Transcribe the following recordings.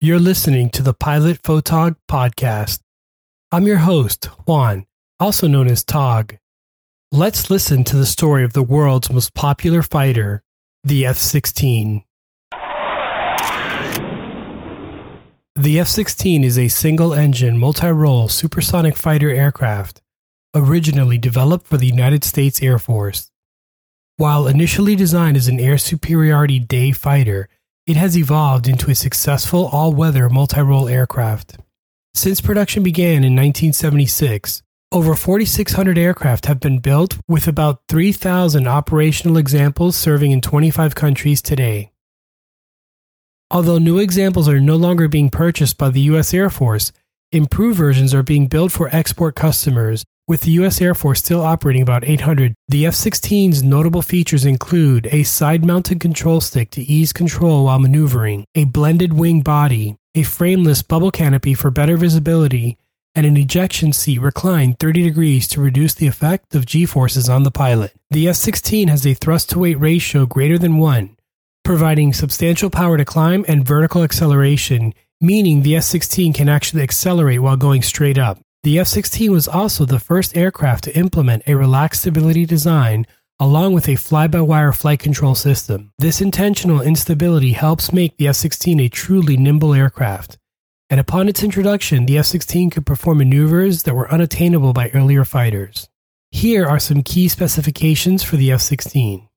You're listening to the Pilot Photog podcast. I'm your host, Juan, also known as Tog. Let's listen to the story of the world's most popular fighter, the F 16. The F 16 is a single engine, multi role supersonic fighter aircraft, originally developed for the United States Air Force. While initially designed as an air superiority day fighter, it has evolved into a successful all weather multi role aircraft. Since production began in 1976, over 4,600 aircraft have been built, with about 3,000 operational examples serving in 25 countries today. Although new examples are no longer being purchased by the U.S. Air Force, improved versions are being built for export customers with the U.S. Air Force still operating about 800, the F 16's notable features include a side mounted control stick to ease control while maneuvering, a blended wing body, a frameless bubble canopy for better visibility, and an ejection seat reclined 30 degrees to reduce the effect of g forces on the pilot. The F 16 has a thrust to weight ratio greater than 1, providing substantial power to climb and vertical acceleration, meaning the F 16 can actually accelerate while going straight up. The F 16 was also the first aircraft to implement a relaxed stability design along with a fly by wire flight control system. This intentional instability helps make the F 16 a truly nimble aircraft. And upon its introduction, the F 16 could perform maneuvers that were unattainable by earlier fighters. Here are some key specifications for the F 16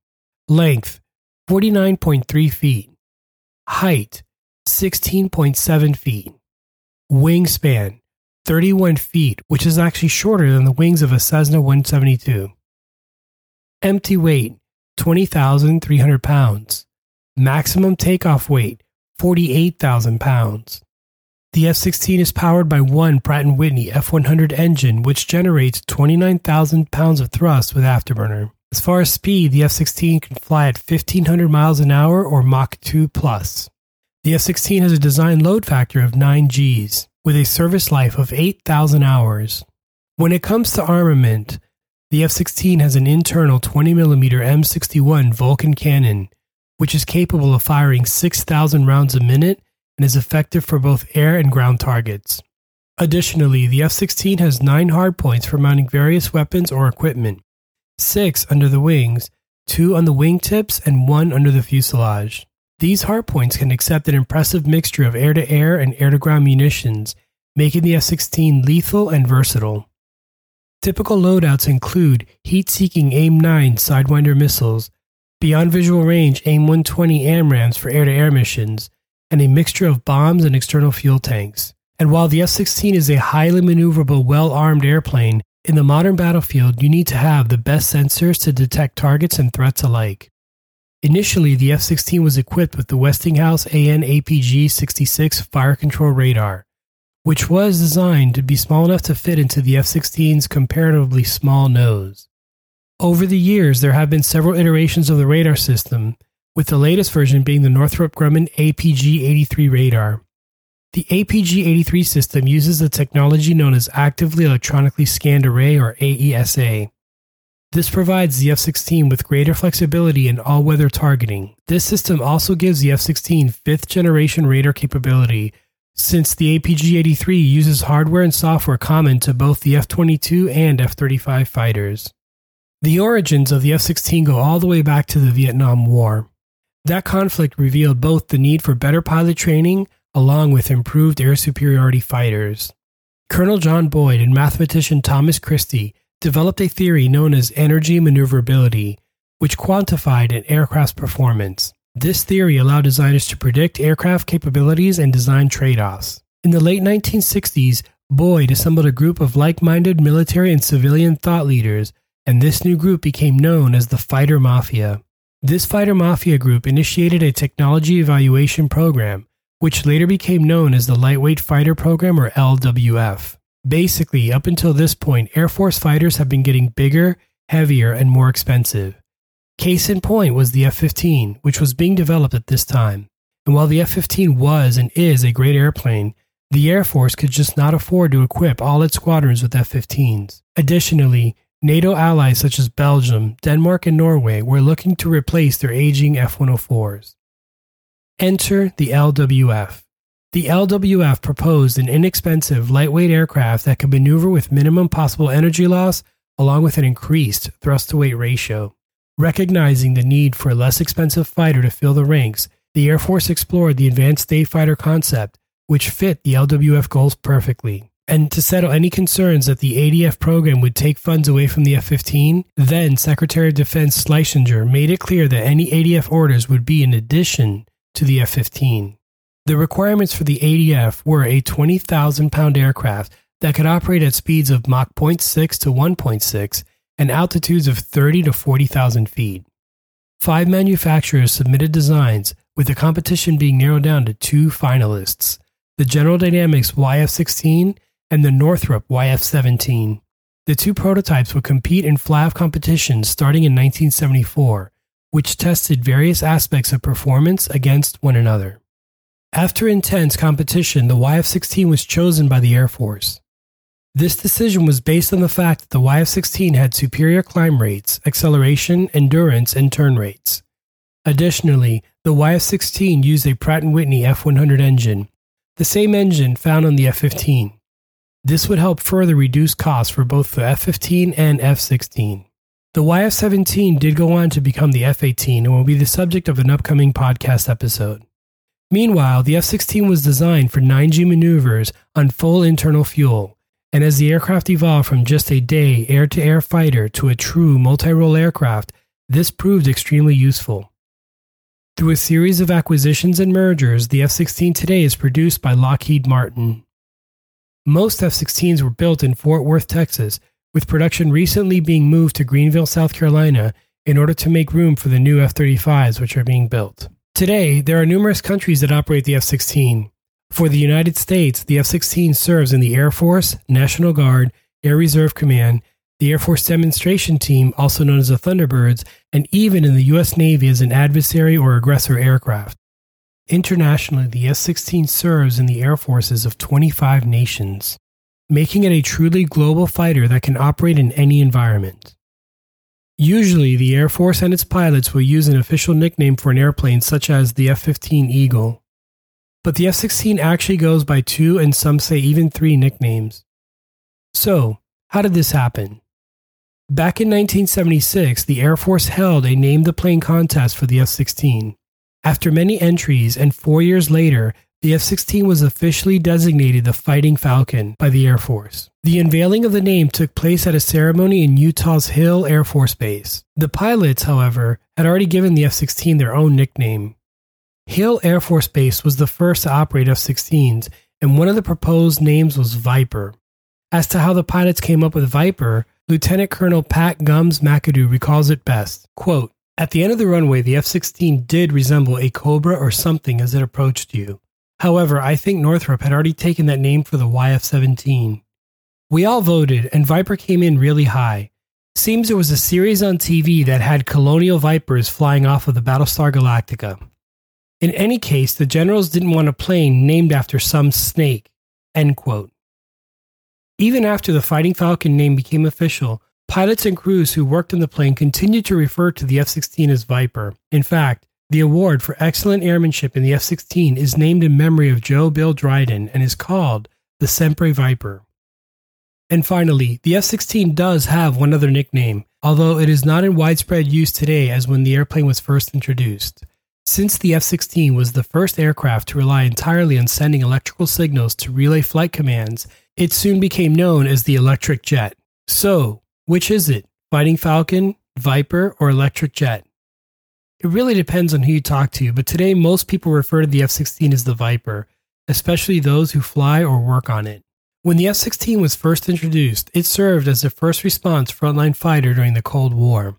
Length 49.3 feet, Height 16.7 feet, Wingspan 31 feet, which is actually shorter than the wings of a Cessna 172. Empty weight 20,300 pounds. Maximum takeoff weight 48,000 pounds. The F 16 is powered by one Pratt & Whitney F 100 engine, which generates 29,000 pounds of thrust with afterburner. As far as speed, the F 16 can fly at 1,500 miles an hour or Mach 2 plus. The F 16 has a design load factor of 9 Gs with a service life of 8,000 hours. When it comes to armament, the F 16 has an internal 20mm M61 Vulcan cannon, which is capable of firing 6,000 rounds a minute and is effective for both air and ground targets. Additionally, the F 16 has nine hardpoints for mounting various weapons or equipment six under the wings, two on the wingtips, and one under the fuselage. These hardpoints can accept an impressive mixture of air to air and air to ground munitions, making the F 16 lethal and versatile. Typical loadouts include heat seeking AIM 9 Sidewinder missiles, beyond visual range AIM 120 AMRAAMs for air to air missions, and a mixture of bombs and external fuel tanks. And while the F 16 is a highly maneuverable, well armed airplane, in the modern battlefield, you need to have the best sensors to detect targets and threats alike. Initially, the F 16 was equipped with the Westinghouse AN APG 66 fire control radar, which was designed to be small enough to fit into the F 16's comparatively small nose. Over the years, there have been several iterations of the radar system, with the latest version being the Northrop Grumman APG 83 radar. The APG 83 system uses the technology known as Actively Electronically Scanned Array or AESA. This provides the F 16 with greater flexibility in all weather targeting. This system also gives the F 16 fifth generation radar capability, since the APG 83 uses hardware and software common to both the F 22 and F 35 fighters. The origins of the F 16 go all the way back to the Vietnam War. That conflict revealed both the need for better pilot training along with improved air superiority fighters. Colonel John Boyd and mathematician Thomas Christie developed a theory known as energy maneuverability, which quantified an aircraft's performance. This theory allowed designers to predict aircraft capabilities and design trade offs. In the late 1960s, Boyd assembled a group of like minded military and civilian thought leaders, and this new group became known as the Fighter Mafia. This Fighter Mafia group initiated a technology evaluation program, which later became known as the Lightweight Fighter Program or LWF. Basically, up until this point, Air Force fighters have been getting bigger, heavier, and more expensive. Case in point was the F 15, which was being developed at this time. And while the F 15 was and is a great airplane, the Air Force could just not afford to equip all its squadrons with F 15s. Additionally, NATO allies such as Belgium, Denmark, and Norway were looking to replace their aging F 104s. Enter the LWF. The LWF proposed an inexpensive, lightweight aircraft that could maneuver with minimum possible energy loss along with an increased thrust to weight ratio. Recognizing the need for a less expensive fighter to fill the ranks, the Air Force explored the Advanced Day Fighter concept, which fit the LWF goals perfectly. And to settle any concerns that the ADF program would take funds away from the F 15, then Secretary of Defense Schlesinger made it clear that any ADF orders would be in addition to the F 15. The requirements for the ADF were a 20,000 pound aircraft that could operate at speeds of Mach 0.6 to 1.6 and altitudes of 30 to 40,000 feet. Five manufacturers submitted designs, with the competition being narrowed down to two finalists the General Dynamics YF 16 and the Northrop YF 17. The two prototypes would compete in fly-off competitions starting in 1974, which tested various aspects of performance against one another. After intense competition, the YF 16 was chosen by the Air Force. This decision was based on the fact that the YF 16 had superior climb rates, acceleration, endurance, and turn rates. Additionally, the YF 16 used a Pratt & Whitney F100 engine, the same engine found on the F 15. This would help further reduce costs for both the F 15 and F 16. The YF 17 did go on to become the F 18 and will be the subject of an upcoming podcast episode. Meanwhile, the F 16 was designed for 9G maneuvers on full internal fuel and as the aircraft evolved from just a day air to air fighter to a true multi role aircraft, this proved extremely useful. Through a series of acquisitions and mergers, the F 16 today is produced by Lockheed Martin. Most F 16s were built in Fort Worth, Texas, with production recently being moved to Greenville, South Carolina, in order to make room for the new F 35s which are being built. Today, there are numerous countries that operate the F 16, for the United States, the F 16 serves in the Air Force, National Guard, Air Reserve Command, the Air Force Demonstration Team, also known as the Thunderbirds, and even in the U.S. Navy as an adversary or aggressor aircraft. Internationally, the F 16 serves in the air forces of 25 nations, making it a truly global fighter that can operate in any environment. Usually, the Air Force and its pilots will use an official nickname for an airplane, such as the F 15 Eagle but the F 16 actually goes by two and some say even three nicknames. So, how did this happen? Back in 1976, the Air Force held a name the plane contest for the F 16. After many entries and four years later, the F 16 was officially designated the Fighting Falcon by the Air Force. The unveiling of the name took place at a ceremony in Utah's Hill Air Force Base. The pilots, however, had already given the F 16 their own nickname. Hill Air Force Base was the first to operate F 16s, and one of the proposed names was Viper. As to how the pilots came up with Viper, Lieutenant Colonel Pat Gums McAdoo recalls it best. Quote, At the end of the runway, the F 16 did resemble a cobra or something as it approached you. However, I think Northrop had already taken that name for the YF 17. We all voted, and Viper came in really high. Seems there was a series on TV that had colonial vipers flying off of the Battlestar Galactica. In any case, the generals didn't want a plane named after some snake. End quote. Even after the Fighting Falcon name became official, pilots and crews who worked on the plane continued to refer to the F 16 as Viper. In fact, the award for excellent airmanship in the F 16 is named in memory of Joe Bill Dryden and is called the Semper Viper. And finally, the F 16 does have one other nickname, although it is not in widespread use today as when the airplane was first introduced. Since the F 16 was the first aircraft to rely entirely on sending electrical signals to relay flight commands, it soon became known as the electric jet. So, which is it? Fighting Falcon, Viper, or electric jet? It really depends on who you talk to, but today most people refer to the F 16 as the Viper, especially those who fly or work on it. When the F 16 was first introduced, it served as the first response frontline fighter during the Cold War.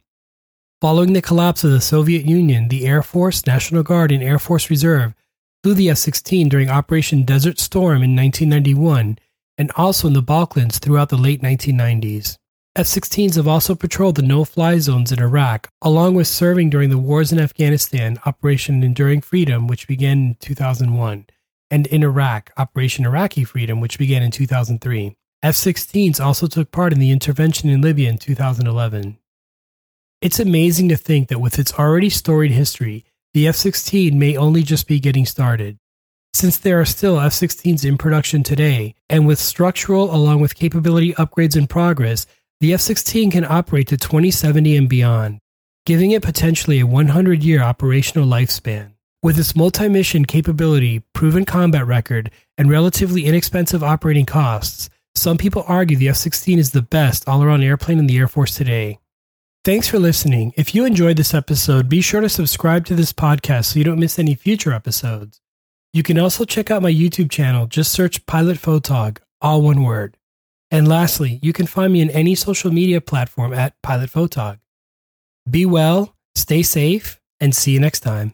Following the collapse of the Soviet Union, the Air Force, National Guard, and Air Force Reserve flew the F 16 during Operation Desert Storm in 1991 and also in the Balkans throughout the late 1990s. F 16s have also patrolled the no fly zones in Iraq, along with serving during the wars in Afghanistan, Operation Enduring Freedom, which began in 2001, and in Iraq, Operation Iraqi Freedom, which began in 2003. F 16s also took part in the intervention in Libya in 2011. It's amazing to think that with its already storied history, the F 16 may only just be getting started. Since there are still F 16s in production today, and with structural along with capability upgrades in progress, the F 16 can operate to 2070 and beyond, giving it potentially a 100 year operational lifespan. With its multi mission capability, proven combat record, and relatively inexpensive operating costs, some people argue the F 16 is the best all around airplane in the Air Force today. Thanks for listening. If you enjoyed this episode, be sure to subscribe to this podcast so you don't miss any future episodes. You can also check out my YouTube channel. Just search Pilot Photog, all one word. And lastly, you can find me in any social media platform at Pilot Photog. Be well, stay safe, and see you next time.